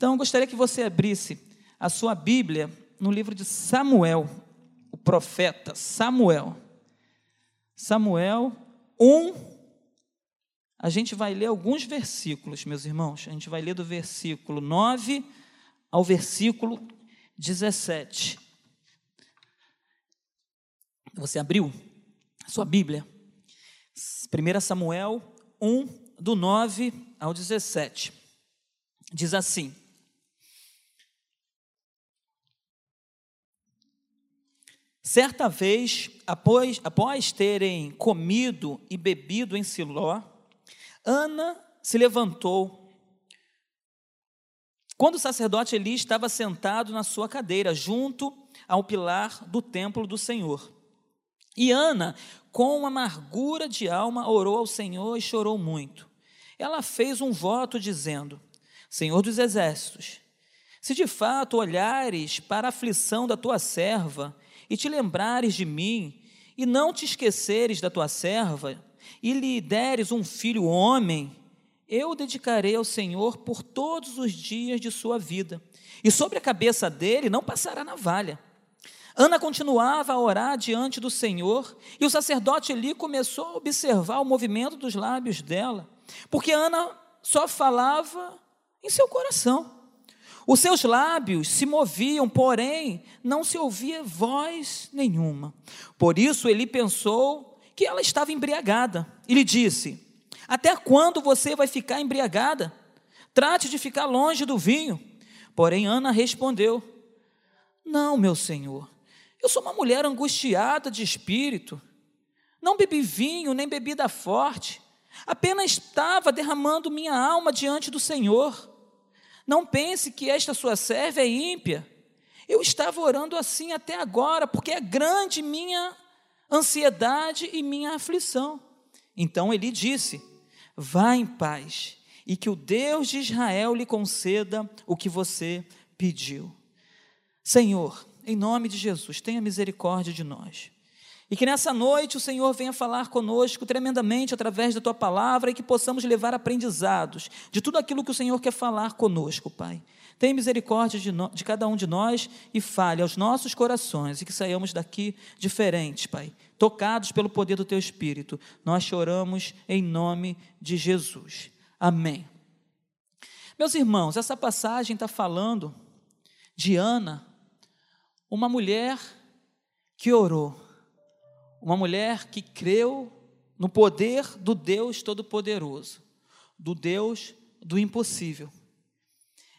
Então, eu gostaria que você abrisse a sua Bíblia no livro de Samuel, o profeta Samuel. Samuel 1. A gente vai ler alguns versículos, meus irmãos. A gente vai ler do versículo 9 ao versículo 17. Você abriu a sua Bíblia? 1 Samuel 1, do 9 ao 17. Diz assim: Certa vez, após, após terem comido e bebido em Siló, Ana se levantou. Quando o sacerdote Eli estava sentado na sua cadeira, junto ao pilar do templo do Senhor. E Ana, com amargura de alma, orou ao Senhor e chorou muito. Ela fez um voto dizendo: Senhor dos exércitos, se de fato olhares para a aflição da tua serva e te lembrares de mim, e não te esqueceres da tua serva, e lhe deres um filho homem, eu dedicarei ao Senhor por todos os dias de sua vida, e sobre a cabeça dele não passará navalha. Ana continuava a orar diante do Senhor, e o sacerdote Eli começou a observar o movimento dos lábios dela, porque Ana só falava em seu coração. Os seus lábios se moviam, porém não se ouvia voz nenhuma. Por isso ele pensou que ela estava embriagada e lhe disse: Até quando você vai ficar embriagada? Trate de ficar longe do vinho. Porém Ana respondeu: Não, meu senhor, eu sou uma mulher angustiada de espírito. Não bebi vinho nem bebida forte, apenas estava derramando minha alma diante do Senhor. Não pense que esta sua serva é ímpia. Eu estava orando assim até agora, porque é grande minha ansiedade e minha aflição. Então ele disse: Vá em paz, e que o Deus de Israel lhe conceda o que você pediu. Senhor, em nome de Jesus, tenha misericórdia de nós. E que nessa noite o Senhor venha falar conosco tremendamente através da tua palavra e que possamos levar aprendizados de tudo aquilo que o Senhor quer falar conosco, Pai. Tenha misericórdia de, no, de cada um de nós e fale aos nossos corações e que saiamos daqui diferentes, Pai, tocados pelo poder do teu Espírito. Nós choramos em nome de Jesus. Amém. Meus irmãos, essa passagem está falando de Ana, uma mulher que orou uma mulher que creu no poder do Deus Todo-Poderoso, do Deus do impossível.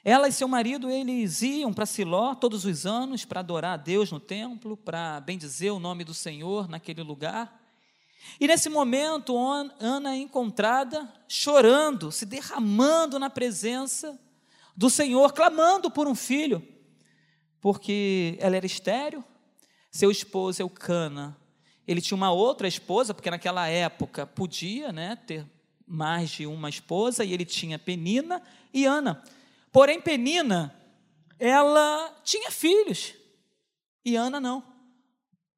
Ela e seu marido, eles iam para Siló todos os anos para adorar a Deus no templo, para bendizer o nome do Senhor naquele lugar. E nesse momento, Ana é encontrada chorando, se derramando na presença do Senhor, clamando por um filho, porque ela era estéril, seu esposo Eucana ele tinha uma outra esposa, porque naquela época podia né, ter mais de uma esposa, e ele tinha Penina e Ana. Porém, Penina, ela tinha filhos, e Ana não.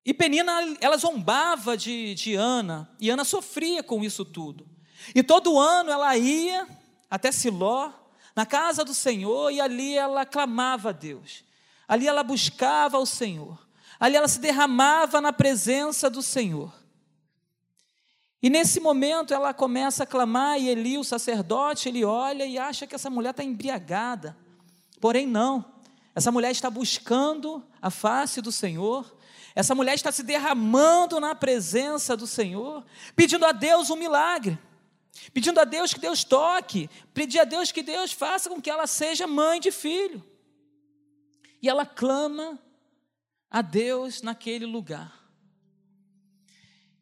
E Penina, ela zombava de, de Ana, e Ana sofria com isso tudo. E todo ano ela ia até Siló, na casa do Senhor, e ali ela clamava a Deus. Ali ela buscava o Senhor. Ali ela se derramava na presença do Senhor. E nesse momento ela começa a clamar, e Eli, o sacerdote, ele olha e acha que essa mulher está embriagada. Porém, não. Essa mulher está buscando a face do Senhor. Essa mulher está se derramando na presença do Senhor, pedindo a Deus um milagre, pedindo a Deus que Deus toque, pedir a Deus que Deus faça com que ela seja mãe de filho. E ela clama a Deus naquele lugar.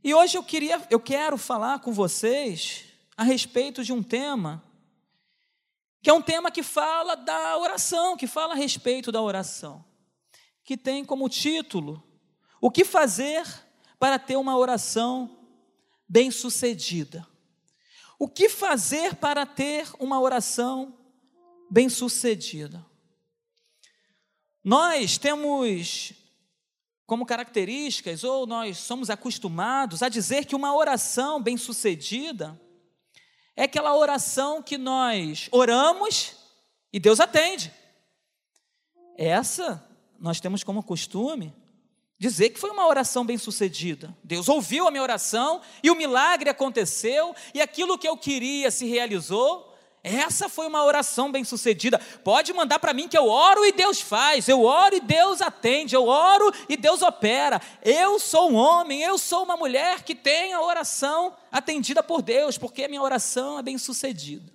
E hoje eu queria, eu quero falar com vocês a respeito de um tema que é um tema que fala da oração, que fala a respeito da oração, que tem como título o que fazer para ter uma oração bem-sucedida. O que fazer para ter uma oração bem-sucedida? Nós temos como características, ou nós somos acostumados a dizer que uma oração bem-sucedida é aquela oração que nós oramos e Deus atende. Essa nós temos como costume dizer que foi uma oração bem-sucedida. Deus ouviu a minha oração e o milagre aconteceu e aquilo que eu queria se realizou. Essa foi uma oração bem-sucedida. Pode mandar para mim que eu oro e Deus faz, eu oro e Deus atende, eu oro e Deus opera. Eu sou um homem, eu sou uma mulher que tem a oração atendida por Deus, porque a minha oração é bem-sucedida.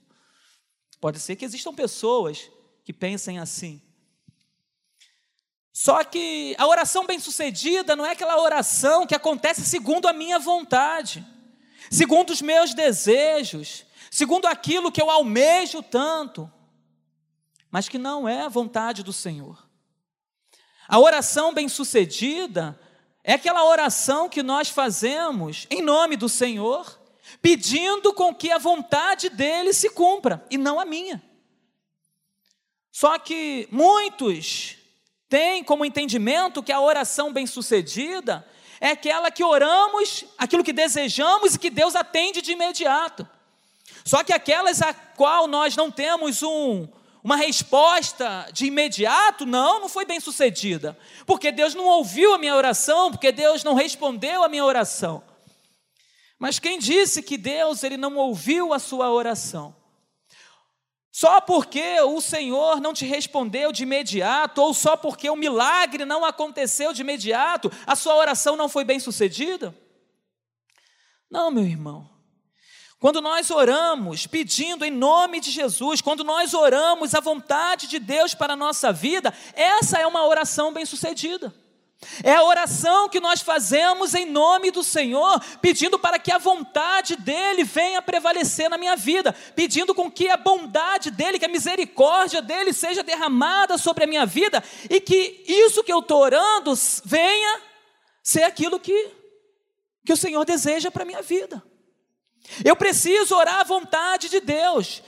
Pode ser que existam pessoas que pensem assim. Só que a oração bem-sucedida não é aquela oração que acontece segundo a minha vontade, segundo os meus desejos, segundo aquilo que eu almejo tanto, mas que não é a vontade do Senhor. A oração bem-sucedida é aquela oração que nós fazemos em nome do Senhor, pedindo com que a vontade dele se cumpra e não a minha. Só que muitos tem como entendimento que a oração bem-sucedida é aquela que oramos aquilo que desejamos e que Deus atende de imediato. Só que aquelas a qual nós não temos um, uma resposta de imediato, não, não foi bem sucedida. Porque Deus não ouviu a minha oração, porque Deus não respondeu a minha oração. Mas quem disse que Deus ele não ouviu a sua oração? Só porque o Senhor não te respondeu de imediato, ou só porque o milagre não aconteceu de imediato, a sua oração não foi bem sucedida? Não, meu irmão. Quando nós oramos pedindo em nome de Jesus, quando nós oramos a vontade de Deus para a nossa vida, essa é uma oração bem sucedida. É a oração que nós fazemos em nome do Senhor, pedindo para que a vontade dEle venha prevalecer na minha vida, pedindo com que a bondade dEle, que a misericórdia dEle seja derramada sobre a minha vida e que isso que eu estou orando venha ser aquilo que, que o Senhor deseja para a minha vida. Eu preciso orar a vontade de Deus.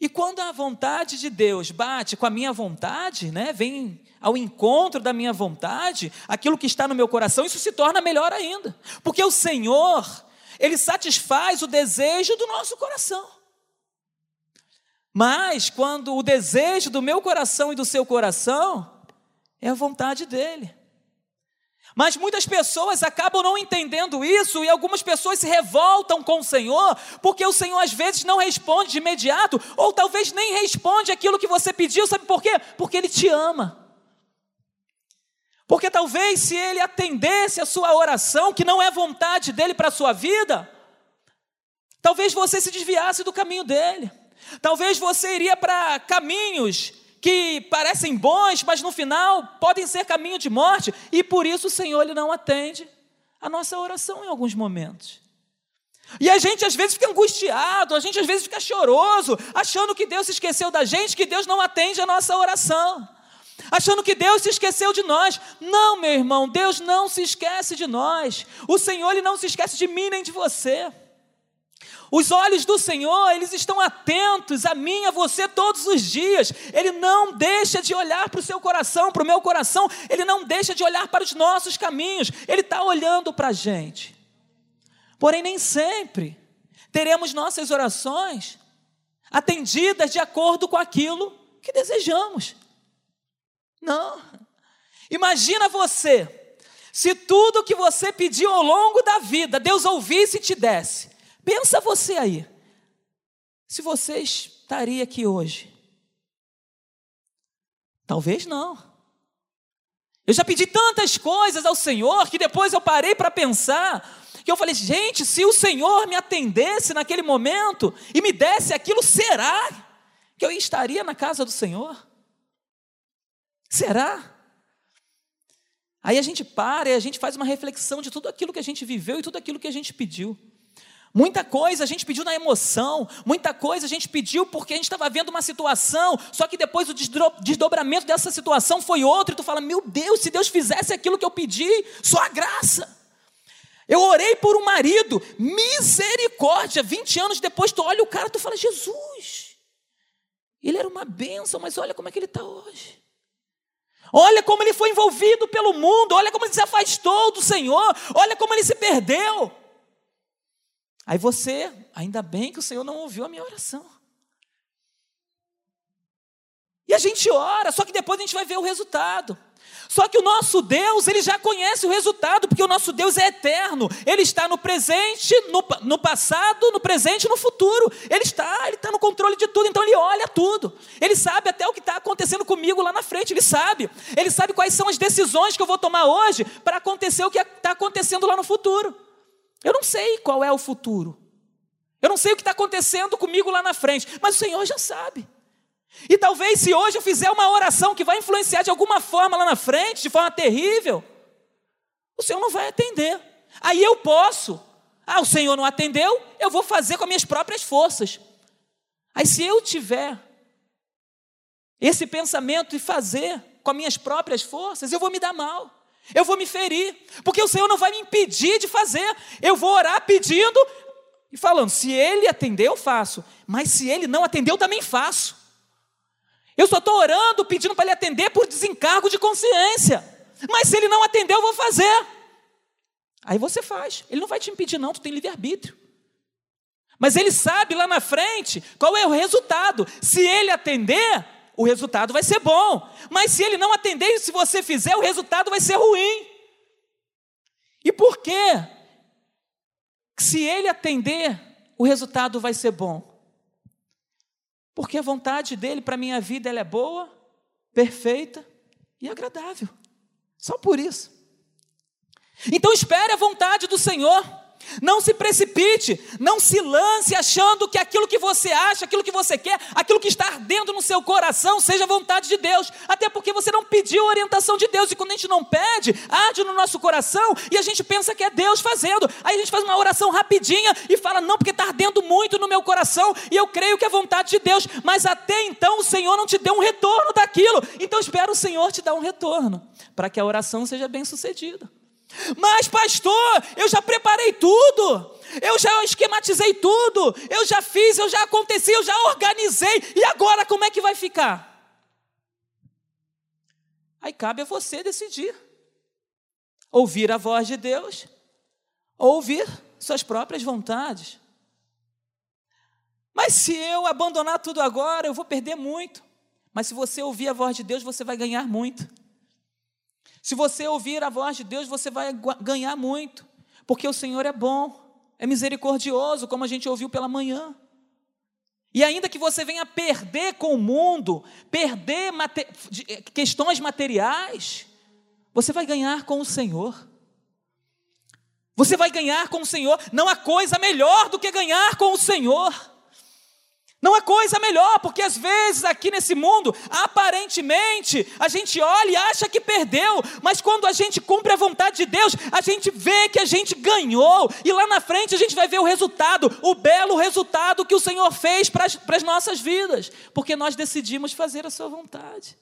E quando a vontade de Deus bate com a minha vontade, né, vem ao encontro da minha vontade, aquilo que está no meu coração, isso se torna melhor ainda. Porque o Senhor, Ele satisfaz o desejo do nosso coração. Mas quando o desejo do meu coração e do seu coração é a vontade dEle. Mas muitas pessoas acabam não entendendo isso e algumas pessoas se revoltam com o Senhor, porque o Senhor às vezes não responde de imediato, ou talvez nem responde aquilo que você pediu, sabe por quê? Porque Ele te ama. Porque talvez se ele atendesse a sua oração, que não é vontade dele para a sua vida, talvez você se desviasse do caminho dele. Talvez você iria para caminhos que parecem bons, mas no final podem ser caminho de morte, e por isso o Senhor ele não atende a nossa oração em alguns momentos. E a gente às vezes fica angustiado, a gente às vezes fica choroso, achando que Deus se esqueceu da gente, que Deus não atende a nossa oração achando que Deus se esqueceu de nós. Não, meu irmão, Deus não se esquece de nós. O Senhor ele não se esquece de mim nem de você. Os olhos do Senhor, eles estão atentos a mim, a você todos os dias. Ele não deixa de olhar para o seu coração, para o meu coração. Ele não deixa de olhar para os nossos caminhos. Ele está olhando para a gente. Porém, nem sempre teremos nossas orações atendidas de acordo com aquilo que desejamos. Não. Imagina você, se tudo que você pediu ao longo da vida, Deus ouvisse e te desse. Pensa você aí. Se você estaria aqui hoje. Talvez não. Eu já pedi tantas coisas ao Senhor que depois eu parei para pensar que eu falei, gente, se o Senhor me atendesse naquele momento e me desse aquilo, será que eu estaria na casa do Senhor? Será? Aí a gente para e a gente faz uma reflexão de tudo aquilo que a gente viveu e tudo aquilo que a gente pediu. Muita coisa a gente pediu na emoção, muita coisa a gente pediu porque a gente estava vendo uma situação, só que depois o desdobramento dessa situação foi outro, e tu fala: Meu Deus, se Deus fizesse aquilo que eu pedi, só a graça. Eu orei por um marido, misericórdia. 20 anos depois, tu olha o cara, tu fala: Jesus, ele era uma bênção, mas olha como é que ele está hoje. Olha como ele foi envolvido pelo mundo, olha como ele se afastou do Senhor, olha como ele se perdeu. Aí você, ainda bem que o Senhor não ouviu a minha oração. E a gente ora, só que depois a gente vai ver o resultado. Só que o nosso Deus, ele já conhece o resultado, porque o nosso Deus é eterno. Ele está no presente, no, no passado, no presente e no futuro. Ele está, ele está no controle de tudo, então ele olha tudo. Ele sabe até o que está acontecendo comigo lá na frente, ele sabe. Ele sabe quais são as decisões que eu vou tomar hoje para acontecer o que está acontecendo lá no futuro. Eu não sei qual é o futuro. Eu não sei o que está acontecendo comigo lá na frente, mas o Senhor já sabe. E talvez se hoje eu fizer uma oração que vai influenciar de alguma forma lá na frente, de forma terrível, o Senhor não vai atender. Aí eu posso. Ah, o Senhor não atendeu, eu vou fazer com as minhas próprias forças. Aí se eu tiver esse pensamento e fazer com as minhas próprias forças, eu vou me dar mal. Eu vou me ferir, porque o Senhor não vai me impedir de fazer. Eu vou orar pedindo e falando: se ele atendeu, eu faço, mas se ele não atendeu, eu também faço. Eu só estou orando, pedindo para ele atender por desencargo de consciência. Mas se ele não atender, eu vou fazer. Aí você faz. Ele não vai te impedir, não, tu tem livre-arbítrio. Mas ele sabe lá na frente qual é o resultado. Se ele atender, o resultado vai ser bom. Mas se ele não atender, se você fizer, o resultado vai ser ruim. E por quê? Se ele atender, o resultado vai ser bom. Porque a vontade dele para minha vida ela é boa, perfeita e agradável. Só por isso. Então espere a vontade do Senhor. Não se precipite, não se lance achando que aquilo que você acha, aquilo que você quer, aquilo que está ardendo no seu coração, seja vontade de Deus. Até porque você não pediu a orientação de Deus. E quando a gente não pede, arde no nosso coração e a gente pensa que é Deus fazendo. Aí a gente faz uma oração rapidinha e fala: Não, porque está ardendo muito no meu coração e eu creio que é vontade de Deus. Mas até então o Senhor não te deu um retorno daquilo. Então espera o Senhor te dar um retorno para que a oração seja bem sucedida. Mas, pastor, eu já preparei tudo, eu já esquematizei tudo, eu já fiz, eu já aconteci, eu já organizei, e agora como é que vai ficar? Aí cabe a você decidir: ouvir a voz de Deus, ou ouvir suas próprias vontades. Mas se eu abandonar tudo agora, eu vou perder muito. Mas se você ouvir a voz de Deus, você vai ganhar muito. Se você ouvir a voz de Deus, você vai ganhar muito, porque o Senhor é bom, é misericordioso, como a gente ouviu pela manhã. E ainda que você venha perder com o mundo, perder mate questões materiais, você vai ganhar com o Senhor. Você vai ganhar com o Senhor. Não há coisa melhor do que ganhar com o Senhor. Não é coisa melhor, porque às vezes aqui nesse mundo, aparentemente, a gente olha e acha que perdeu, mas quando a gente cumpre a vontade de Deus, a gente vê que a gente ganhou, e lá na frente a gente vai ver o resultado, o belo resultado que o Senhor fez para as nossas vidas, porque nós decidimos fazer a Sua vontade.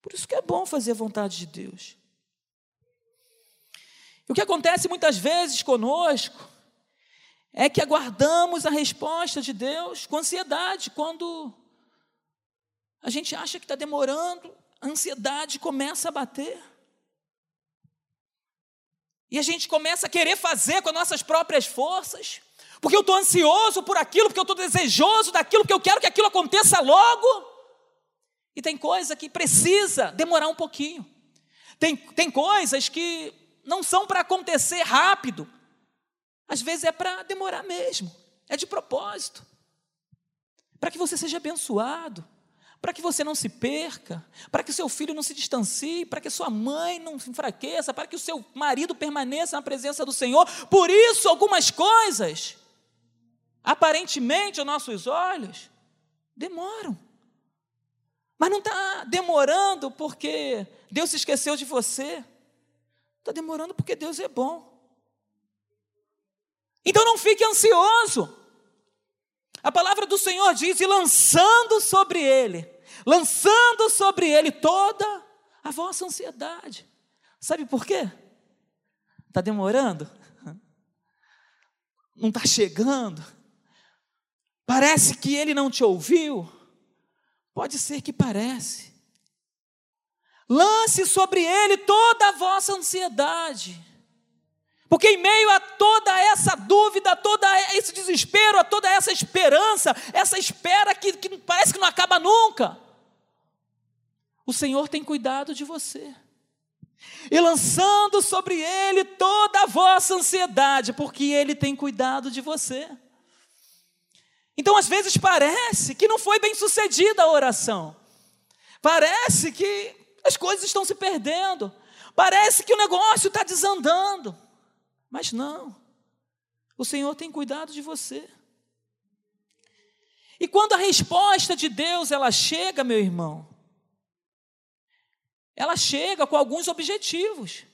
Por isso que é bom fazer a vontade de Deus. E o que acontece muitas vezes conosco, é que aguardamos a resposta de Deus com ansiedade. Quando a gente acha que está demorando, a ansiedade começa a bater. E a gente começa a querer fazer com as nossas próprias forças, porque eu estou ansioso por aquilo, porque eu estou desejoso daquilo, porque eu quero que aquilo aconteça logo. E tem coisa que precisa demorar um pouquinho. Tem, tem coisas que não são para acontecer rápido, às vezes é para demorar mesmo, é de propósito. Para que você seja abençoado, para que você não se perca, para que seu filho não se distancie, para que sua mãe não se enfraqueça, para que o seu marido permaneça na presença do Senhor. Por isso, algumas coisas, aparentemente aos nossos olhos, demoram. Mas não está demorando porque Deus se esqueceu de você. Está demorando porque Deus é bom. Então não fique ansioso. A palavra do Senhor diz: e lançando sobre ele, lançando sobre ele toda a vossa ansiedade. Sabe por quê? Está demorando? Não está chegando? Parece que ele não te ouviu? Pode ser que parece. Lance sobre ele toda a vossa ansiedade porque em meio a toda essa dúvida, a todo esse desespero, a toda essa esperança, essa espera que, que parece que não acaba nunca, o Senhor tem cuidado de você. E lançando sobre ele toda a vossa ansiedade, porque ele tem cuidado de você. Então, às vezes, parece que não foi bem sucedida a oração, parece que as coisas estão se perdendo, parece que o negócio está desandando, mas não, o Senhor tem cuidado de você. E quando a resposta de Deus ela chega, meu irmão, ela chega com alguns objetivos.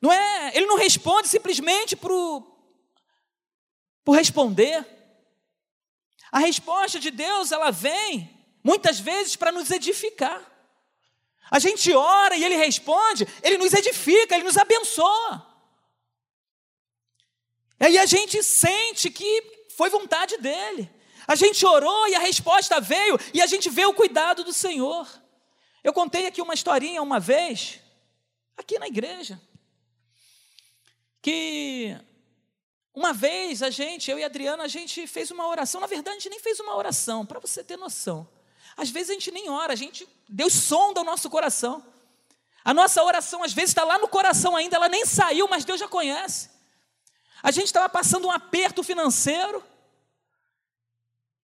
Não é, ele não responde simplesmente por, por responder. A resposta de Deus, ela vem muitas vezes para nos edificar. A gente ora e ele responde, ele nos edifica, ele nos abençoa. E aí a gente sente que foi vontade dele. A gente orou e a resposta veio, e a gente vê o cuidado do Senhor. Eu contei aqui uma historinha uma vez, aqui na igreja, que uma vez a gente, eu e a Adriana, a gente fez uma oração. Na verdade, a gente nem fez uma oração, para você ter noção. Às vezes a gente nem ora, a gente, Deus sonda o nosso coração. A nossa oração às vezes está lá no coração ainda, ela nem saiu, mas Deus já conhece. A gente estava passando um aperto financeiro,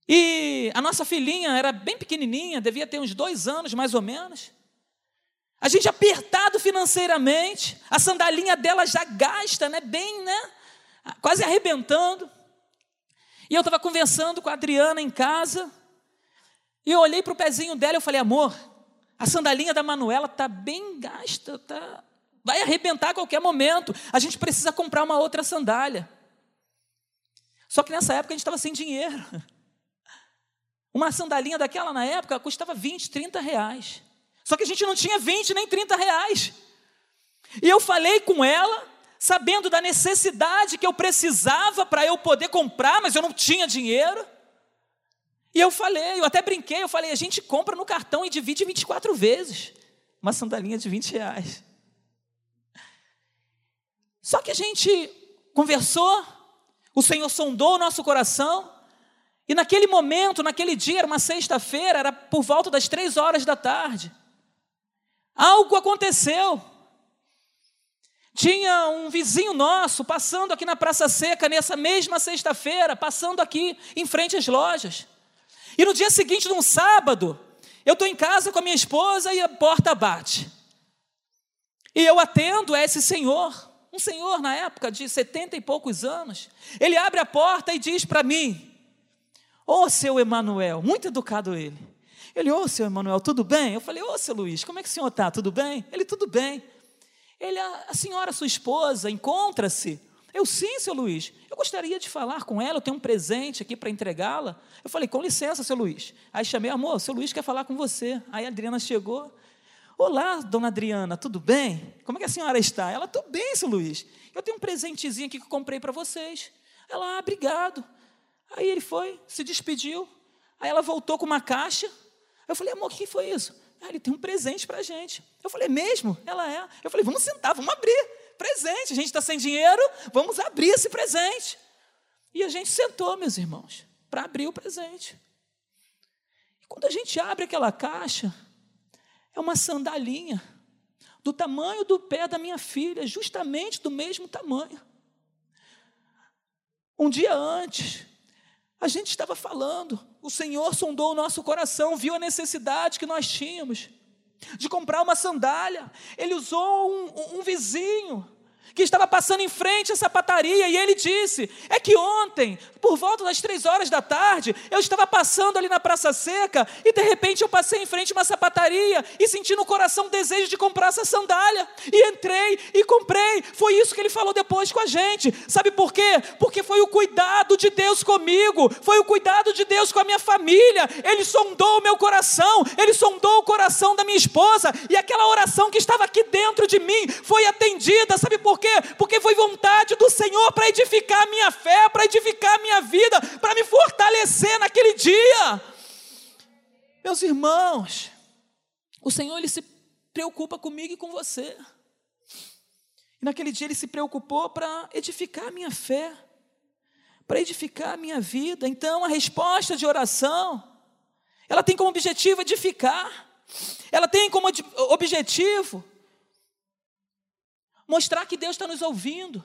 e a nossa filhinha era bem pequenininha, devia ter uns dois anos mais ou menos. A gente apertado financeiramente, a sandalinha dela já gasta, né? Bem, né? Quase arrebentando. E eu estava conversando com a Adriana em casa. E eu olhei para o pezinho dela e eu falei, amor, a sandalinha da Manuela está bem gasta, tá, vai arrebentar a qualquer momento. A gente precisa comprar uma outra sandália. Só que nessa época a gente estava sem dinheiro. Uma sandalinha daquela na época custava 20, 30 reais. Só que a gente não tinha 20 nem 30 reais. E eu falei com ela, sabendo da necessidade que eu precisava para eu poder comprar, mas eu não tinha dinheiro. E eu falei, eu até brinquei, eu falei, a gente compra no cartão e divide 24 vezes. Uma sandalinha de 20 reais. Só que a gente conversou, o Senhor sondou o nosso coração, e naquele momento, naquele dia, era uma sexta-feira, era por volta das três horas da tarde. Algo aconteceu. Tinha um vizinho nosso passando aqui na Praça Seca nessa mesma sexta-feira, passando aqui em frente às lojas. E no dia seguinte, num sábado, eu estou em casa com a minha esposa e a porta bate. E eu atendo a esse senhor, um senhor na época de setenta e poucos anos. Ele abre a porta e diz para mim: Ô oh, seu Emanuel, muito educado ele. Ele, ô oh, seu Emanuel, tudo bem? Eu falei, ô oh, seu Luiz, como é que o senhor está? Tudo bem? Ele, tudo bem. Ele, a, senhora, sua esposa, encontra-se? Eu, sim, seu Luiz. Eu gostaria de falar com ela, eu tenho um presente aqui para entregá-la. Eu falei, com licença, seu Luiz. Aí chamei, amor, seu Luiz quer falar com você. Aí a Adriana chegou. Olá, dona Adriana, tudo bem? Como é que a senhora está? Ela, tudo bem, seu Luiz. Eu tenho um presentezinho aqui que comprei para vocês. Ela, ah, obrigado. Aí ele foi, se despediu. Aí ela voltou com uma caixa. Eu falei, amor, o que foi isso? Ah, ele tem um presente para a gente. Eu falei, mesmo? Ela é. Eu falei, vamos sentar, vamos abrir. Presente, a gente está sem dinheiro, vamos abrir esse presente. E a gente sentou, meus irmãos, para abrir o presente. E quando a gente abre aquela caixa, é uma sandalinha do tamanho do pé da minha filha, justamente do mesmo tamanho. Um dia antes, a gente estava falando, o Senhor sondou o nosso coração, viu a necessidade que nós tínhamos de comprar uma sandália. Ele usou um, um vizinho que estava passando em frente à sapataria, e ele disse: É que ontem, por volta das três horas da tarde, eu estava passando ali na Praça Seca, e de repente eu passei em frente a uma sapataria e senti no coração o desejo de comprar essa sandália, e entrei e comprei. Foi isso que ele falou depois com a gente. Sabe por quê? Porque foi o cuidado de Deus comigo, foi o cuidado de Deus com a minha família. Ele sondou o meu coração, ele sondou o coração da minha esposa, e aquela oração que estava aqui dentro de mim foi atendida. Sabe por quê? quê? Porque foi vontade do Senhor para edificar a minha fé, para edificar a minha vida, para me fortalecer naquele dia. Meus irmãos, o Senhor ele se preocupa comigo e com você. E naquele dia ele se preocupou para edificar a minha fé, para edificar a minha vida. Então a resposta de oração, ela tem como objetivo edificar. ela tem como objetivo mostrar que Deus está nos ouvindo.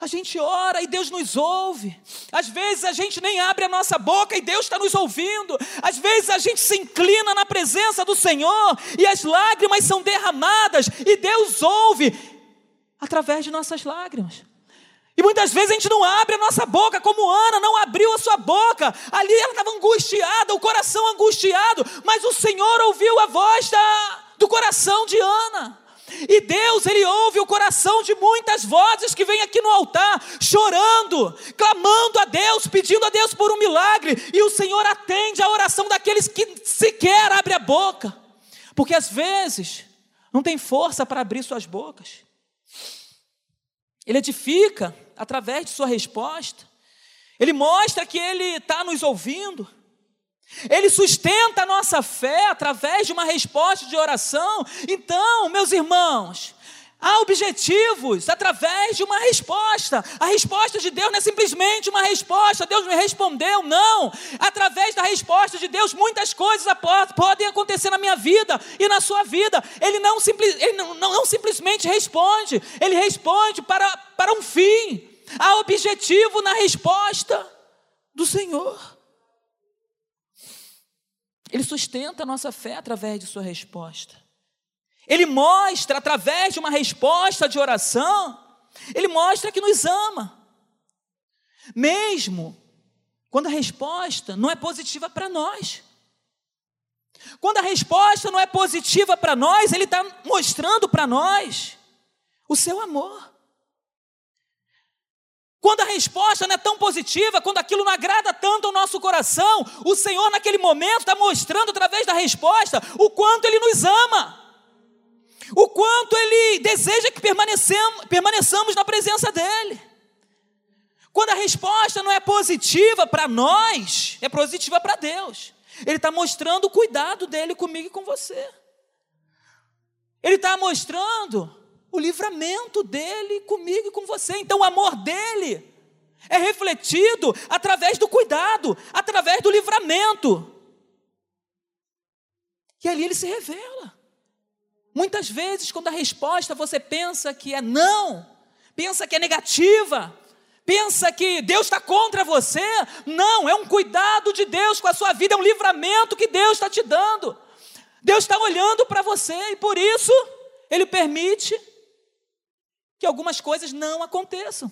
A gente ora e Deus nos ouve. Às vezes a gente nem abre a nossa boca e Deus está nos ouvindo. Às vezes a gente se inclina na presença do Senhor e as lágrimas são derramadas e Deus ouve através de nossas lágrimas. E muitas vezes a gente não abre a nossa boca, como Ana não abriu a sua boca. Ali ela estava angustiada, o coração angustiado, mas o Senhor ouviu a voz da, do coração de Ana. E Deus, Ele ouve o coração de muitas vozes que vêm aqui no altar, chorando, clamando a Deus, pedindo a Deus por um milagre, e o Senhor atende a oração daqueles que sequer abrem a boca, porque às vezes não tem força para abrir suas bocas. Ele edifica através de sua resposta, ele mostra que Ele está nos ouvindo. Ele sustenta a nossa fé através de uma resposta de oração. Então, meus irmãos, há objetivos através de uma resposta. A resposta de Deus não é simplesmente uma resposta, Deus me respondeu, não. Através da resposta de Deus, muitas coisas podem acontecer na minha vida e na sua vida. Ele não, simples, ele não, não, não simplesmente responde, ele responde para, para um fim. Há objetivo na resposta do Senhor. Ele sustenta a nossa fé através de sua resposta. Ele mostra através de uma resposta de oração, ele mostra que nos ama. Mesmo quando a resposta não é positiva para nós. Quando a resposta não é positiva para nós, ele está mostrando para nós o seu amor. Quando a resposta não é tão positiva, quando aquilo não agrada tanto ao nosso coração, o Senhor, naquele momento, está mostrando através da resposta o quanto Ele nos ama, o quanto Ele deseja que permaneçamos, na presença dEle. Quando a resposta não é positiva para nós, é positiva para Deus. Ele está mostrando o cuidado dele comigo e com você. Ele está mostrando o livramento dele comigo e com você. Então, o amor dele é refletido através do cuidado, através do livramento. E ali ele se revela. Muitas vezes, quando a resposta você pensa que é não, pensa que é negativa, pensa que Deus está contra você, não, é um cuidado de Deus com a sua vida, é um livramento que Deus está te dando. Deus está olhando para você e por isso Ele permite que algumas coisas não aconteçam.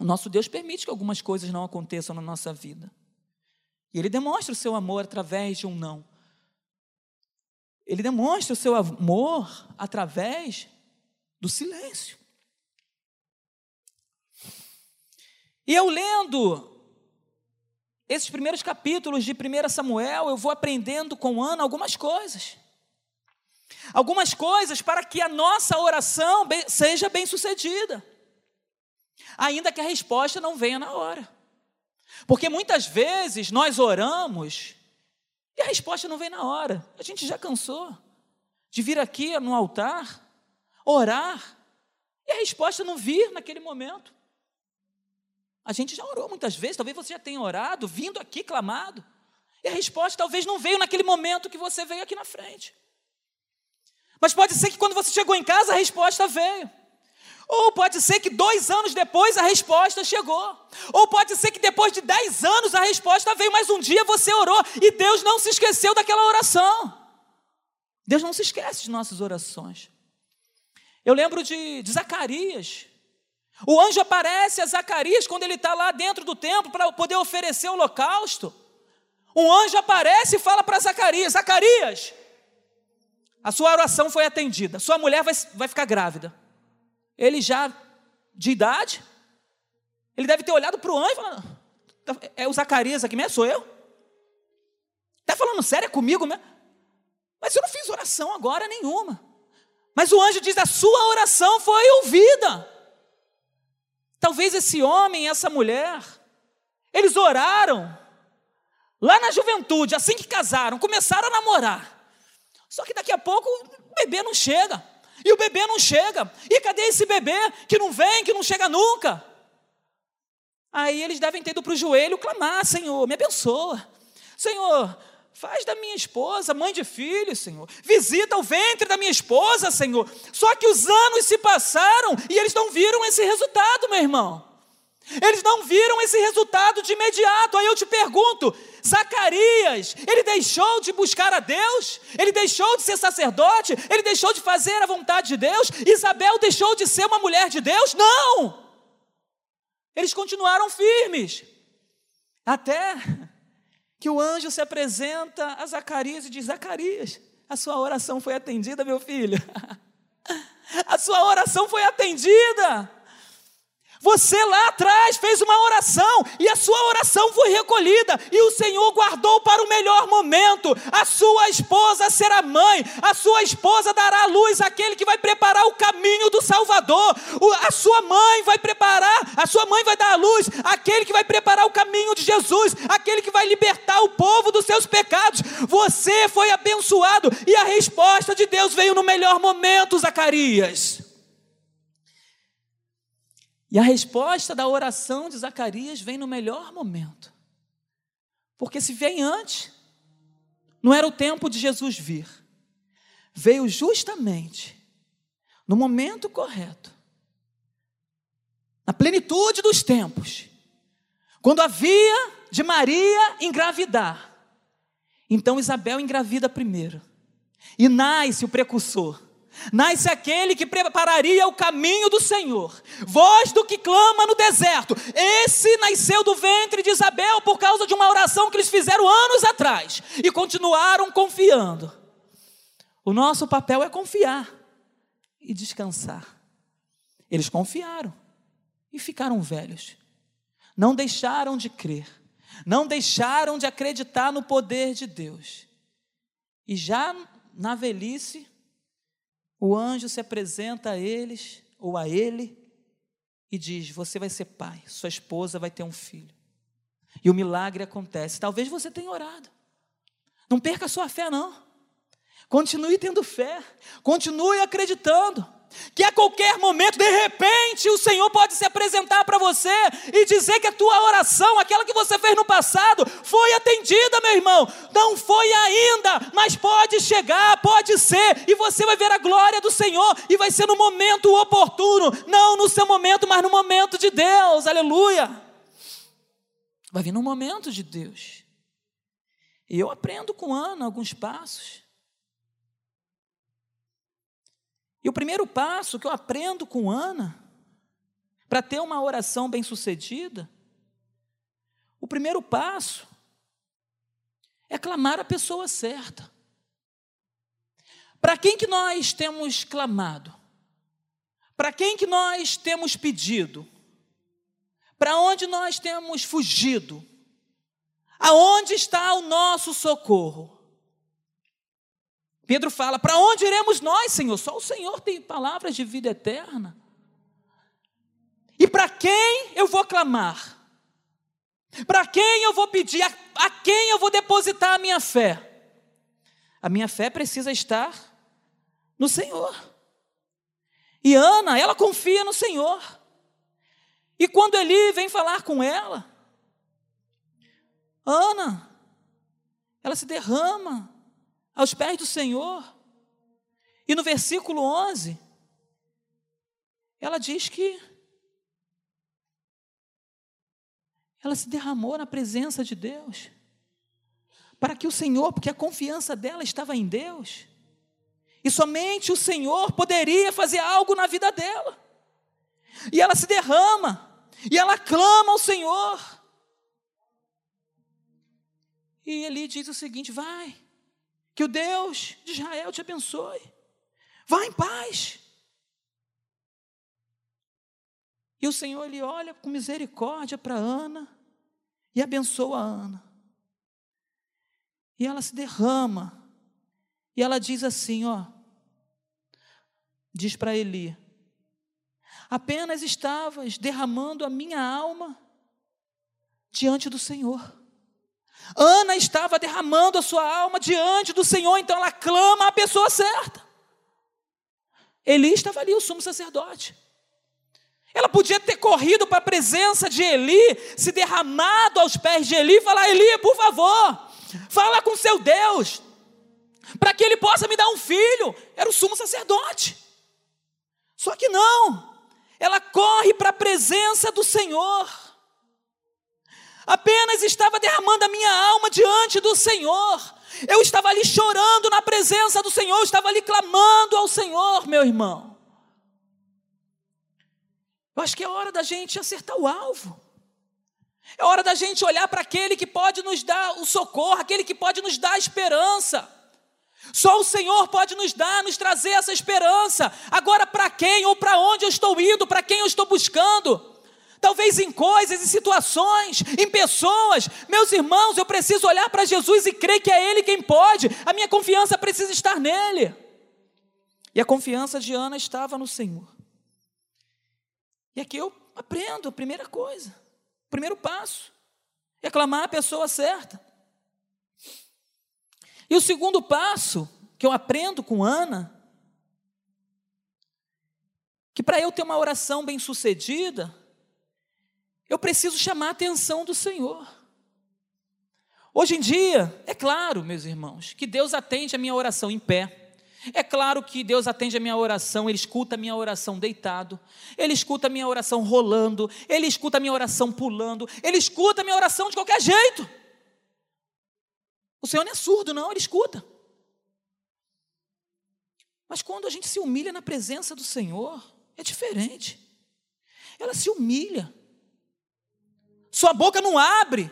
O nosso Deus permite que algumas coisas não aconteçam na nossa vida. E Ele demonstra o seu amor através de um não. Ele demonstra o seu amor através do silêncio. E eu lendo esses primeiros capítulos de 1 Samuel, eu vou aprendendo com Ana algumas coisas algumas coisas para que a nossa oração seja bem sucedida, ainda que a resposta não venha na hora. Porque muitas vezes nós oramos e a resposta não vem na hora. A gente já cansou de vir aqui no altar, orar, e a resposta não vir naquele momento. A gente já orou muitas vezes, talvez você já tenha orado, vindo aqui clamado, e a resposta talvez não veio naquele momento que você veio aqui na frente. Mas pode ser que quando você chegou em casa a resposta veio. Ou pode ser que dois anos depois a resposta chegou. Ou pode ser que depois de dez anos a resposta veio, mas um dia você orou e Deus não se esqueceu daquela oração. Deus não se esquece de nossas orações. Eu lembro de, de Zacarias. O anjo aparece a Zacarias quando ele está lá dentro do templo para poder oferecer o holocausto. Um anjo aparece e fala para Zacarias: Zacarias, a sua oração foi atendida. Sua mulher vai, vai ficar grávida. Ele já de idade, ele deve ter olhado para o anjo e falado: tá, É o Zacarias aqui mesmo? Sou eu? Está falando sério é comigo mesmo? Mas eu não fiz oração agora nenhuma. Mas o anjo diz: A sua oração foi ouvida. Talvez esse homem essa mulher, eles oraram lá na juventude, assim que casaram, começaram a namorar. Só que daqui a pouco o bebê não chega. E o bebê não chega. E cadê esse bebê que não vem, que não chega nunca? Aí eles devem ter ido para o joelho clamar: Senhor, me abençoa. Senhor, Faz da minha esposa mãe de filhos, Senhor. Visita o ventre da minha esposa, Senhor. Só que os anos se passaram e eles não viram esse resultado, meu irmão. Eles não viram esse resultado de imediato. Aí eu te pergunto: Zacarias, ele deixou de buscar a Deus? Ele deixou de ser sacerdote? Ele deixou de fazer a vontade de Deus? Isabel deixou de ser uma mulher de Deus? Não! Eles continuaram firmes. Até que o anjo se apresenta a Zacarias e diz: Zacarias, a sua oração foi atendida, meu filho. A sua oração foi atendida. Você lá atrás fez uma oração e a sua oração foi recolhida e o Senhor guardou para o melhor momento. A sua esposa será mãe, a sua esposa dará à luz aquele que vai preparar o caminho do Salvador. A sua mãe vai preparar, a sua mãe vai dar à luz aquele que vai preparar o caminho de Jesus, aquele que vai libertar o povo dos seus pecados. Você foi abençoado e a resposta de Deus veio no melhor momento, Zacarias. E a resposta da oração de Zacarias vem no melhor momento. Porque se vem antes, não era o tempo de Jesus vir. Veio justamente no momento correto, na plenitude dos tempos, quando havia de Maria engravidar. Então Isabel engravida primeiro, e nasce o precursor nasce aquele que prepararia o caminho do Senhor, voz do que clama no deserto. Esse nasceu do ventre de Isabel por causa de uma oração que eles fizeram anos atrás e continuaram confiando. O nosso papel é confiar e descansar. Eles confiaram e ficaram velhos, não deixaram de crer, não deixaram de acreditar no poder de Deus. E já na velhice, o anjo se apresenta a eles ou a ele e diz: Você vai ser pai, sua esposa vai ter um filho. E o milagre acontece. Talvez você tenha orado. Não perca a sua fé, não. Continue tendo fé, continue acreditando que a qualquer momento, de repente, o Senhor pode se apresentar para você e dizer que a tua oração, aquela que você fez no passado, foi atendida, meu irmão. Não foi ainda, mas pode chegar, pode ser, e você vai ver a glória do Senhor, e vai ser no momento oportuno, não no seu momento, mas no momento de Deus, aleluia. Vai vir no momento de Deus. E eu aprendo com Ana alguns passos. E o primeiro passo que eu aprendo com Ana, para ter uma oração bem-sucedida, o primeiro passo é clamar a pessoa certa. Para quem que nós temos clamado? Para quem que nós temos pedido? Para onde nós temos fugido? Aonde está o nosso socorro? Pedro fala: Para onde iremos nós, Senhor? Só o Senhor tem palavras de vida eterna. E para quem eu vou clamar? Para quem eu vou pedir? A, a, quem eu vou depositar a minha fé? A minha fé precisa estar no Senhor. E Ana, ela confia no Senhor. E quando Eli vem falar com ela, Ana, ela se derrama aos pés do Senhor. E no versículo 11, ela diz que ela se derramou na presença de Deus, para que o Senhor, porque a confiança dela estava em Deus, e somente o Senhor poderia fazer algo na vida dela. E ela se derrama, e ela clama ao Senhor. E ele diz o seguinte: vai, que o Deus de Israel te abençoe. Vá em paz. E o Senhor ele olha com misericórdia para Ana e abençoa a Ana. E ela se derrama. E ela diz assim, ó, diz para Eli: Apenas estavas derramando a minha alma diante do Senhor. Ana estava derramando a sua alma diante do Senhor, então ela clama a pessoa certa. Eli estava ali, o sumo sacerdote. Ela podia ter corrido para a presença de Eli, se derramado aos pés de Eli e falar: Eli, por favor, Fala com seu Deus, para que ele possa me dar um filho. Era o sumo sacerdote. Só que não, ela corre para a presença do Senhor. Apenas estava derramando a minha alma diante do Senhor. Eu estava ali chorando na presença do Senhor, eu estava ali clamando ao Senhor, meu irmão. Eu acho que é hora da gente acertar o alvo. É hora da gente olhar para aquele que pode nos dar o socorro, aquele que pode nos dar a esperança. Só o Senhor pode nos dar, nos trazer essa esperança. Agora, para quem ou para onde eu estou indo, para quem eu estou buscando? Talvez em coisas, em situações, em pessoas. Meus irmãos, eu preciso olhar para Jesus e crer que é Ele quem pode. A minha confiança precisa estar nele. E a confiança de Ana estava no Senhor. E aqui eu aprendo a primeira coisa, o primeiro passo, é clamar a pessoa certa. E o segundo passo que eu aprendo com Ana, que para eu ter uma oração bem sucedida, eu preciso chamar a atenção do Senhor. Hoje em dia, é claro, meus irmãos, que Deus atende a minha oração em pé. É claro que Deus atende a minha oração, Ele escuta a minha oração deitado, Ele escuta a minha oração rolando, Ele escuta a minha oração pulando, Ele escuta a minha oração de qualquer jeito. O Senhor não é surdo, não, Ele escuta. Mas quando a gente se humilha na presença do Senhor, é diferente. Ela se humilha, sua boca não abre,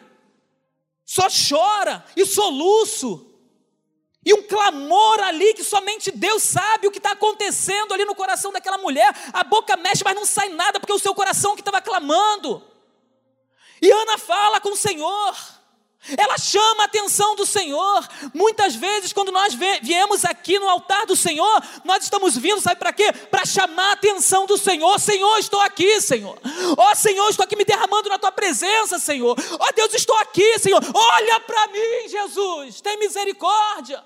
só chora e soluço, e um clamor ali que somente Deus sabe o que está acontecendo ali no coração daquela mulher. A boca mexe, mas não sai nada, porque é o seu coração que estava clamando. E Ana fala com o Senhor. Ela chama a atenção do Senhor. Muitas vezes, quando nós viemos aqui no altar do Senhor, nós estamos vindo, sabe para quê? Para chamar a atenção do Senhor. Senhor, estou aqui, Senhor. Ó oh, Senhor, estou aqui me derramando na tua presença, Senhor. Ó oh, Deus, estou aqui, Senhor. Olha para mim, Jesus. Tem misericórdia.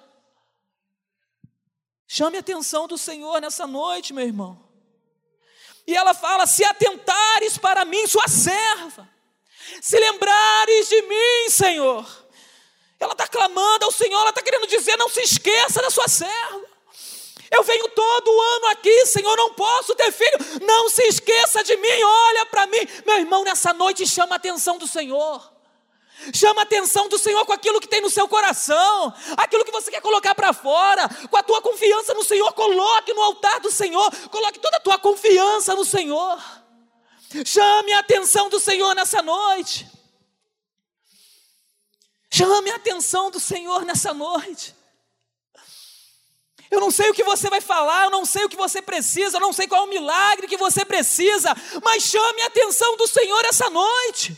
Chame a atenção do Senhor nessa noite, meu irmão. E ela fala: Se atentares para mim, sua serva se lembrares de mim, Senhor. Ela está clamando ao Senhor, ela está querendo dizer: não se esqueça da sua serva. Eu venho todo ano aqui, Senhor, não posso ter filho. Não se esqueça de mim, olha para mim. Meu irmão, nessa noite chama a atenção do Senhor. Chama a atenção do Senhor com aquilo que tem no seu coração, aquilo que você quer colocar para fora, com a tua confiança no Senhor, coloque no altar do Senhor, coloque toda a tua confiança no Senhor. Chame a atenção do Senhor nessa noite. Chame a atenção do Senhor nessa noite. Eu não sei o que você vai falar, eu não sei o que você precisa, eu não sei qual é o milagre que você precisa, mas chame a atenção do Senhor essa noite.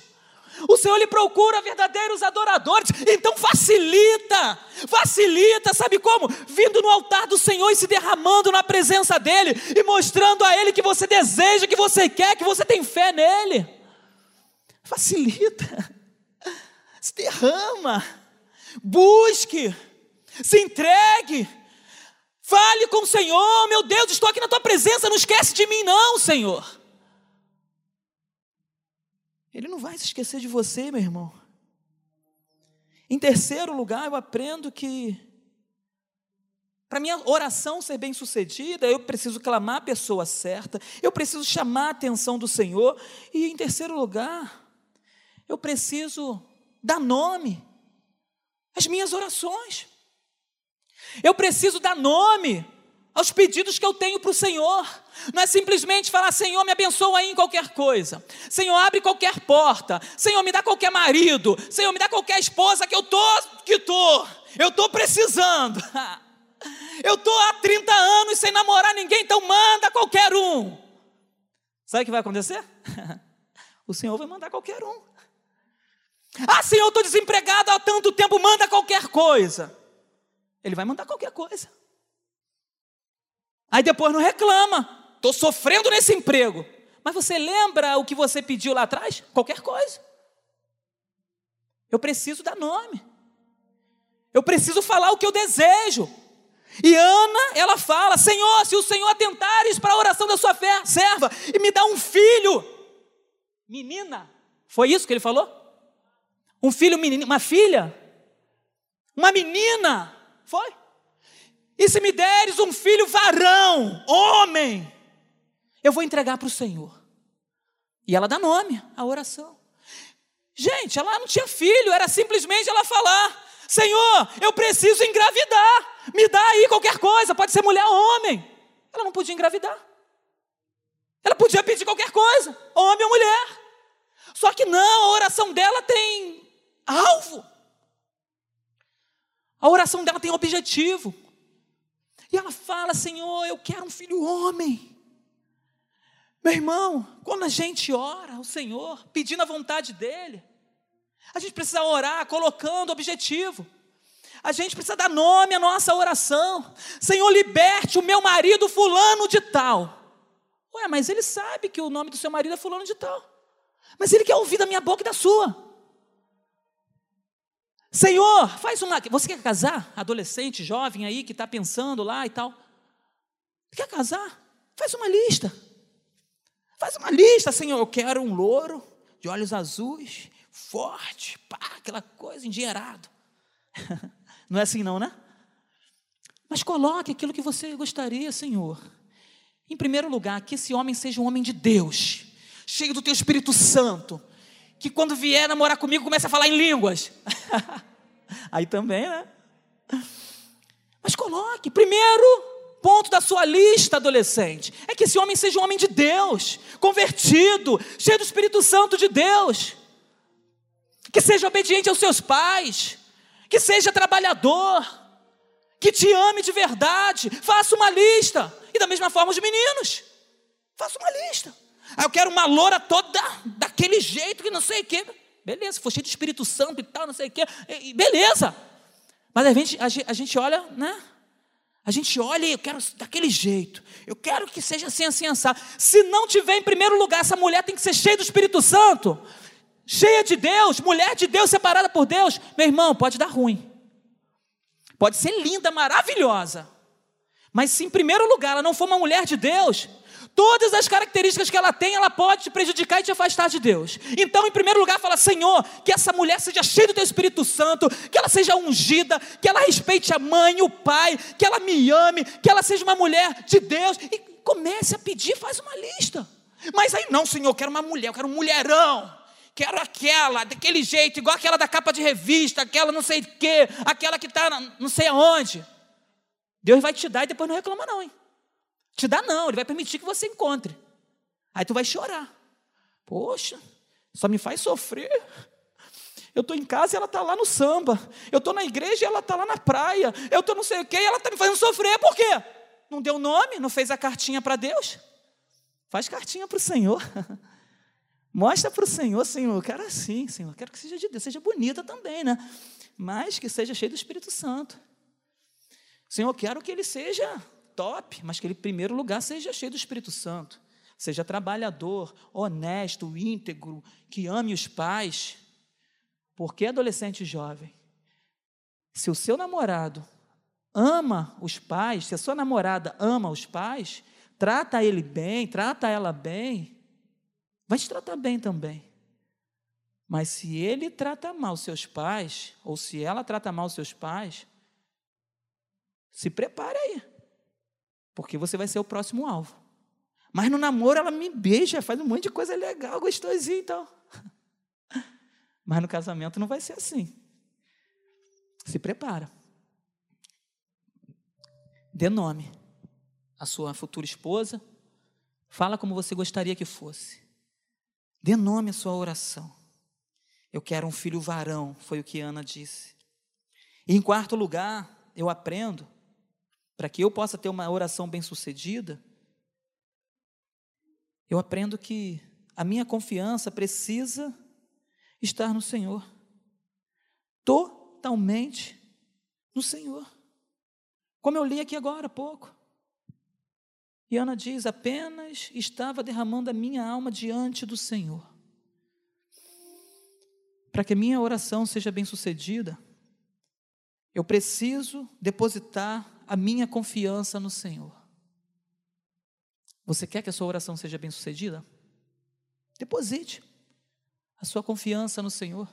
O Senhor lhe procura verdadeiros adoradores, então facilita, facilita, sabe como? Vindo no altar do Senhor e se derramando na presença dEle e mostrando a Ele que você deseja, que você quer, que você tem fé nele. Facilita, se derrama, busque, se entregue, fale com o Senhor, meu Deus, estou aqui na tua presença, não esquece de mim, não, Senhor. Ele não vai se esquecer de você, meu irmão. Em terceiro lugar, eu aprendo que para minha oração ser bem sucedida, eu preciso clamar a pessoa certa, eu preciso chamar a atenção do Senhor, e em terceiro lugar, eu preciso dar nome às minhas orações. Eu preciso dar nome aos pedidos que eu tenho para o Senhor. Não é simplesmente falar, Senhor, me abençoa aí em qualquer coisa. Senhor, abre qualquer porta. Senhor, me dá qualquer marido. Senhor, me dá qualquer esposa que eu tô, que tô. Eu tô precisando. Eu tô há 30 anos sem namorar ninguém, então manda qualquer um. Sabe o que vai acontecer? O Senhor vai mandar qualquer um. Ah, Senhor, eu estou desempregado há tanto tempo, manda qualquer coisa. Ele vai mandar qualquer coisa. Aí depois não reclama, estou sofrendo nesse emprego. Mas você lembra o que você pediu lá atrás? Qualquer coisa. Eu preciso dar nome. Eu preciso falar o que eu desejo. E Ana, ela fala: Senhor, se o Senhor atentares para a oração da sua serva e me dá um filho, menina, foi isso que ele falou? Um filho menino, uma filha? Uma menina, foi. E se me deres um filho varão, homem, eu vou entregar para o Senhor. E ela dá nome à oração. Gente, ela não tinha filho, era simplesmente ela falar: Senhor, eu preciso engravidar, me dá aí qualquer coisa, pode ser mulher ou homem. Ela não podia engravidar. Ela podia pedir qualquer coisa, homem ou mulher. Só que não, a oração dela tem alvo. A oração dela tem objetivo. E ela fala: Senhor, eu quero um filho homem. Meu irmão, quando a gente ora ao Senhor, pedindo a vontade dEle, a gente precisa orar colocando objetivo. A gente precisa dar nome à nossa oração. Senhor, liberte o meu marido fulano de tal. Ué, mas ele sabe que o nome do seu marido é fulano de tal. Mas ele quer ouvir da minha boca e da sua. Senhor, faz uma. Você quer casar? Adolescente, jovem aí que está pensando lá e tal. Quer casar? Faz uma lista. Faz uma lista, Senhor. Eu quero um louro de olhos azuis, forte, pá, aquela coisa, endinheirado. Não é assim, não, né? Mas coloque aquilo que você gostaria, Senhor. Em primeiro lugar, que esse homem seja um homem de Deus, cheio do teu Espírito Santo, que quando vier namorar comigo comece a falar em línguas. Aí também, né? Mas coloque, primeiro, ponto da sua lista, adolescente, é que esse homem seja um homem de Deus, convertido, cheio do Espírito Santo de Deus, que seja obediente aos seus pais, que seja trabalhador, que te ame de verdade. Faça uma lista, e da mesma forma os meninos, faça uma lista. Ah, eu quero uma loura toda daquele jeito que não sei o quê. Beleza, for cheio do Espírito Santo e tal, não sei o quê, beleza. Mas a gente, a gente olha, né? A gente olha e eu quero daquele jeito. Eu quero que seja assim, assim, assado. Se não tiver em primeiro lugar, essa mulher tem que ser cheia do Espírito Santo, cheia de Deus, mulher de Deus, separada por Deus. Meu irmão, pode dar ruim. Pode ser linda, maravilhosa. Mas se em primeiro lugar ela não for uma mulher de Deus, Todas as características que ela tem, ela pode te prejudicar e te afastar de Deus. Então, em primeiro lugar, fala: Senhor, que essa mulher seja cheia do teu Espírito Santo, que ela seja ungida, que ela respeite a mãe, o pai, que ela me ame, que ela seja uma mulher de Deus. E comece a pedir, faz uma lista. Mas aí, não, Senhor, eu quero uma mulher, eu quero um mulherão. Quero aquela, daquele jeito, igual aquela da capa de revista, aquela não sei o quê, aquela que está não sei aonde. Deus vai te dar e depois não reclama, não, hein? Te dá não, ele vai permitir que você encontre. Aí tu vai chorar. Poxa, só me faz sofrer. Eu estou em casa e ela está lá no samba. Eu estou na igreja e ela está lá na praia. Eu estou não sei o quê e ela está me fazendo sofrer. Por quê? Não deu nome? Não fez a cartinha para Deus? Faz cartinha para o Senhor. Mostra para o Senhor, Senhor, eu quero assim, Senhor, quero que seja de Deus, seja bonita também, né? Mas que seja cheio do Espírito Santo. Senhor, quero que ele seja top, mas que ele, em primeiro lugar, seja cheio do Espírito Santo, seja trabalhador, honesto, íntegro, que ame os pais. Porque adolescente jovem, se o seu namorado ama os pais, se a sua namorada ama os pais, trata ele bem, trata ela bem, vai te tratar bem também. Mas se ele trata mal seus pais, ou se ela trata mal seus pais, se prepare aí porque você vai ser o próximo alvo. Mas no namoro ela me beija, faz um monte de coisa legal, gostosinho e tal. Mas no casamento não vai ser assim. Se prepara. Dê nome à sua futura esposa. Fala como você gostaria que fosse. Dê nome à sua oração. Eu quero um filho varão, foi o que Ana disse. E em quarto lugar, eu aprendo para que eu possa ter uma oração bem-sucedida, eu aprendo que a minha confiança precisa estar no Senhor. Totalmente no Senhor. Como eu li aqui agora há pouco. E Ana diz: apenas estava derramando a minha alma diante do Senhor. Para que a minha oração seja bem-sucedida, eu preciso depositar a minha confiança no Senhor. Você quer que a sua oração seja bem-sucedida? Deposite a sua confiança no Senhor.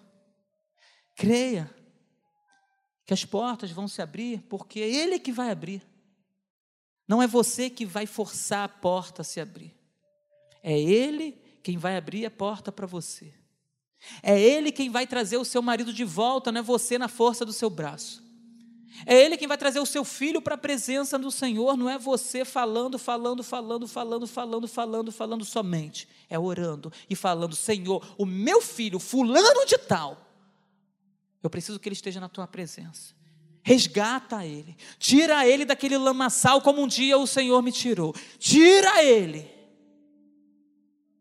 Creia que as portas vão se abrir porque é Ele que vai abrir. Não é você que vai forçar a porta a se abrir. É Ele quem vai abrir a porta para você. É Ele quem vai trazer o seu marido de volta, não é você na força do seu braço. É Ele quem vai trazer o seu filho para a presença do Senhor, não é você falando, falando, falando, falando, falando, falando, falando somente. É orando e falando: Senhor, o meu filho, fulano de tal, eu preciso que ele esteja na tua presença. Resgata ele, tira ele daquele lamaçal como um dia o Senhor me tirou. Tira ele.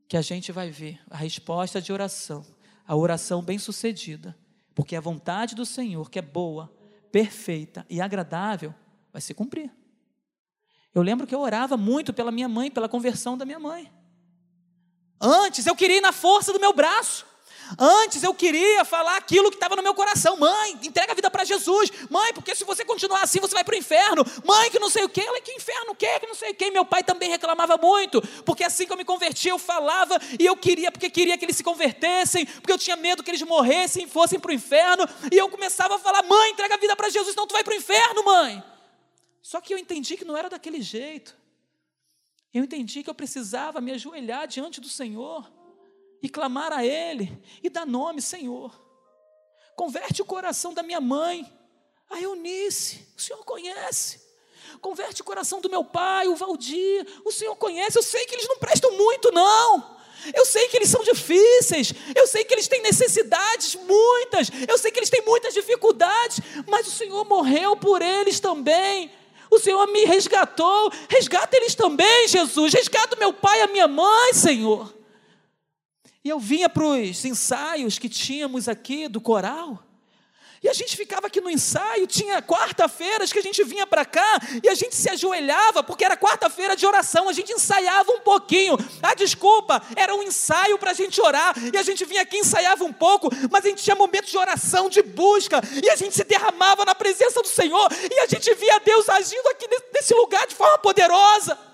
Que a gente vai ver a resposta de oração, a oração bem-sucedida, porque a vontade do Senhor, que é boa, perfeita e agradável, vai se cumprir. Eu lembro que eu orava muito pela minha mãe, pela conversão da minha mãe. Antes eu queria ir na força do meu braço. Antes eu queria falar aquilo que estava no meu coração. Mãe, entrega a vida para Jesus. Mãe, porque se você continuar assim, você vai para o inferno. Mãe, que não sei o quê. Ela, que inferno, o quê? Que não sei o quê. Meu pai também reclamava muito. Porque assim que eu me converti, eu falava e eu queria, porque queria que eles se convertessem. Porque eu tinha medo que eles morressem e fossem para o inferno. E eu começava a falar: Mãe, entrega a vida para Jesus, senão tu vai para o inferno, mãe. Só que eu entendi que não era daquele jeito. Eu entendi que eu precisava me ajoelhar diante do Senhor e clamar a Ele e dar nome, Senhor. Converte o coração da minha mãe, a Eunice, o Senhor conhece. Converte o coração do meu pai, o Valdir, o Senhor conhece. Eu sei que eles não prestam muito, não. Eu sei que eles são difíceis, eu sei que eles têm necessidades muitas, eu sei que eles têm muitas dificuldades, mas o Senhor morreu por eles também. O Senhor me resgatou, resgata eles também, Jesus. Resgata o meu pai e a minha mãe, Senhor. E eu vinha para os ensaios que tínhamos aqui do coral. E a gente ficava aqui no ensaio, tinha quarta-feiras que a gente vinha para cá e a gente se ajoelhava, porque era quarta-feira de oração, a gente ensaiava um pouquinho. Ah, desculpa, era um ensaio para a gente orar, e a gente vinha aqui ensaiava um pouco, mas a gente tinha momentos de oração, de busca, e a gente se derramava na presença do Senhor, e a gente via Deus agindo aqui nesse lugar de forma poderosa.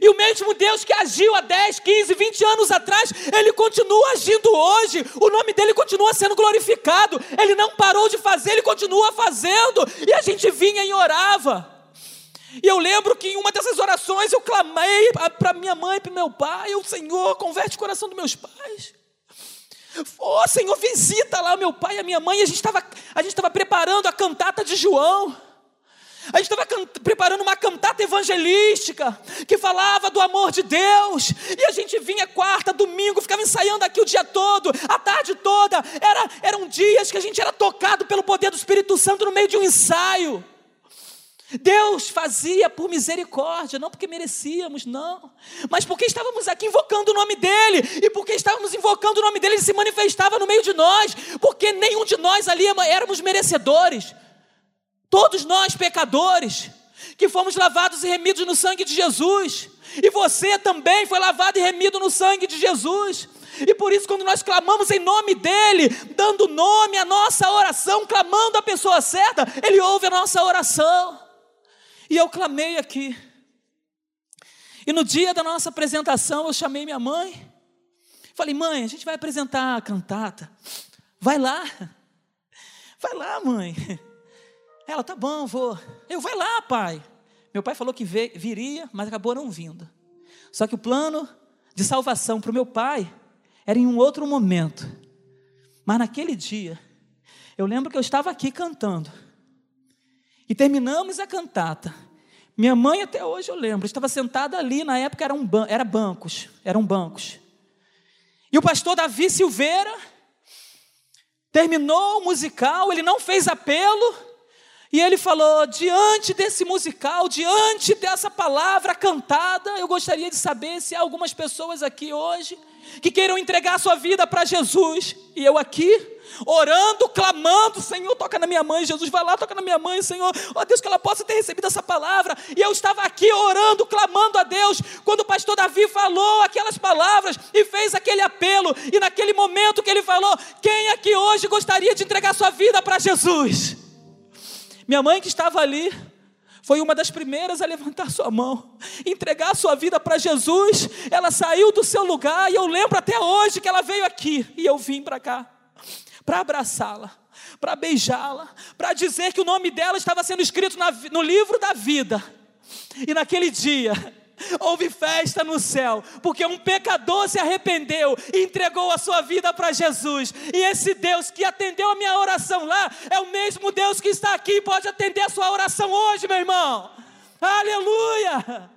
E o mesmo Deus que agiu há 10, 15, 20 anos atrás, ele continua agindo hoje. O nome dele continua sendo glorificado. Ele não parou de fazer, ele continua fazendo. E a gente vinha e orava. E eu lembro que em uma dessas orações eu clamei para minha mãe, para meu pai, o Senhor, converte o coração dos meus pais. Oh, Senhor, visita lá meu pai e a minha mãe. A gente estava preparando a cantata de João. A gente estava preparando uma cantata evangelística que falava do amor de Deus. E a gente vinha quarta, domingo, ficava ensaiando aqui o dia todo, a tarde toda. Era, eram dias que a gente era tocado pelo poder do Espírito Santo no meio de um ensaio. Deus fazia por misericórdia, não porque merecíamos, não, mas porque estávamos aqui invocando o nome dEle, e porque estávamos invocando o nome dEle, Ele se manifestava no meio de nós, porque nenhum de nós ali éramos merecedores. Todos nós, pecadores, que fomos lavados e remidos no sangue de Jesus, e você também foi lavado e remido no sangue de Jesus. E por isso, quando nós clamamos em nome dEle, dando nome à nossa oração, clamando a pessoa certa, Ele ouve a nossa oração. E eu clamei aqui. E no dia da nossa apresentação, eu chamei minha mãe. Falei, mãe, a gente vai apresentar a cantata. Vai lá. Vai lá, mãe. Ela, tá bom, vou. Eu, vai lá, pai. Meu pai falou que viria, mas acabou não vindo. Só que o plano de salvação para o meu pai era em um outro momento. Mas naquele dia, eu lembro que eu estava aqui cantando. E terminamos a cantata. Minha mãe, até hoje eu lembro, estava sentada ali, na época eram ban era bancos, eram bancos. E o pastor Davi Silveira terminou o musical, ele não fez apelo, e ele falou: diante desse musical, diante dessa palavra cantada, eu gostaria de saber se há algumas pessoas aqui hoje que queiram entregar sua vida para Jesus. E eu aqui, orando, clamando: Senhor, toca na minha mãe, Jesus, vai lá, toca na minha mãe, Senhor, ó oh, Deus, que ela possa ter recebido essa palavra. E eu estava aqui orando, clamando a Deus, quando o pastor Davi falou aquelas palavras e fez aquele apelo. E naquele momento que ele falou: quem aqui hoje gostaria de entregar sua vida para Jesus? Minha mãe, que estava ali, foi uma das primeiras a levantar sua mão, entregar sua vida para Jesus. Ela saiu do seu lugar e eu lembro até hoje que ela veio aqui e eu vim para cá para abraçá-la, para beijá-la, para dizer que o nome dela estava sendo escrito na, no livro da vida. E naquele dia, houve festa no céu, porque um pecador se arrependeu e entregou a sua vida para Jesus. E esse Deus que atendeu a minha oração lá, é o mesmo Deus que está aqui e pode atender a sua oração hoje, meu irmão. Aleluia!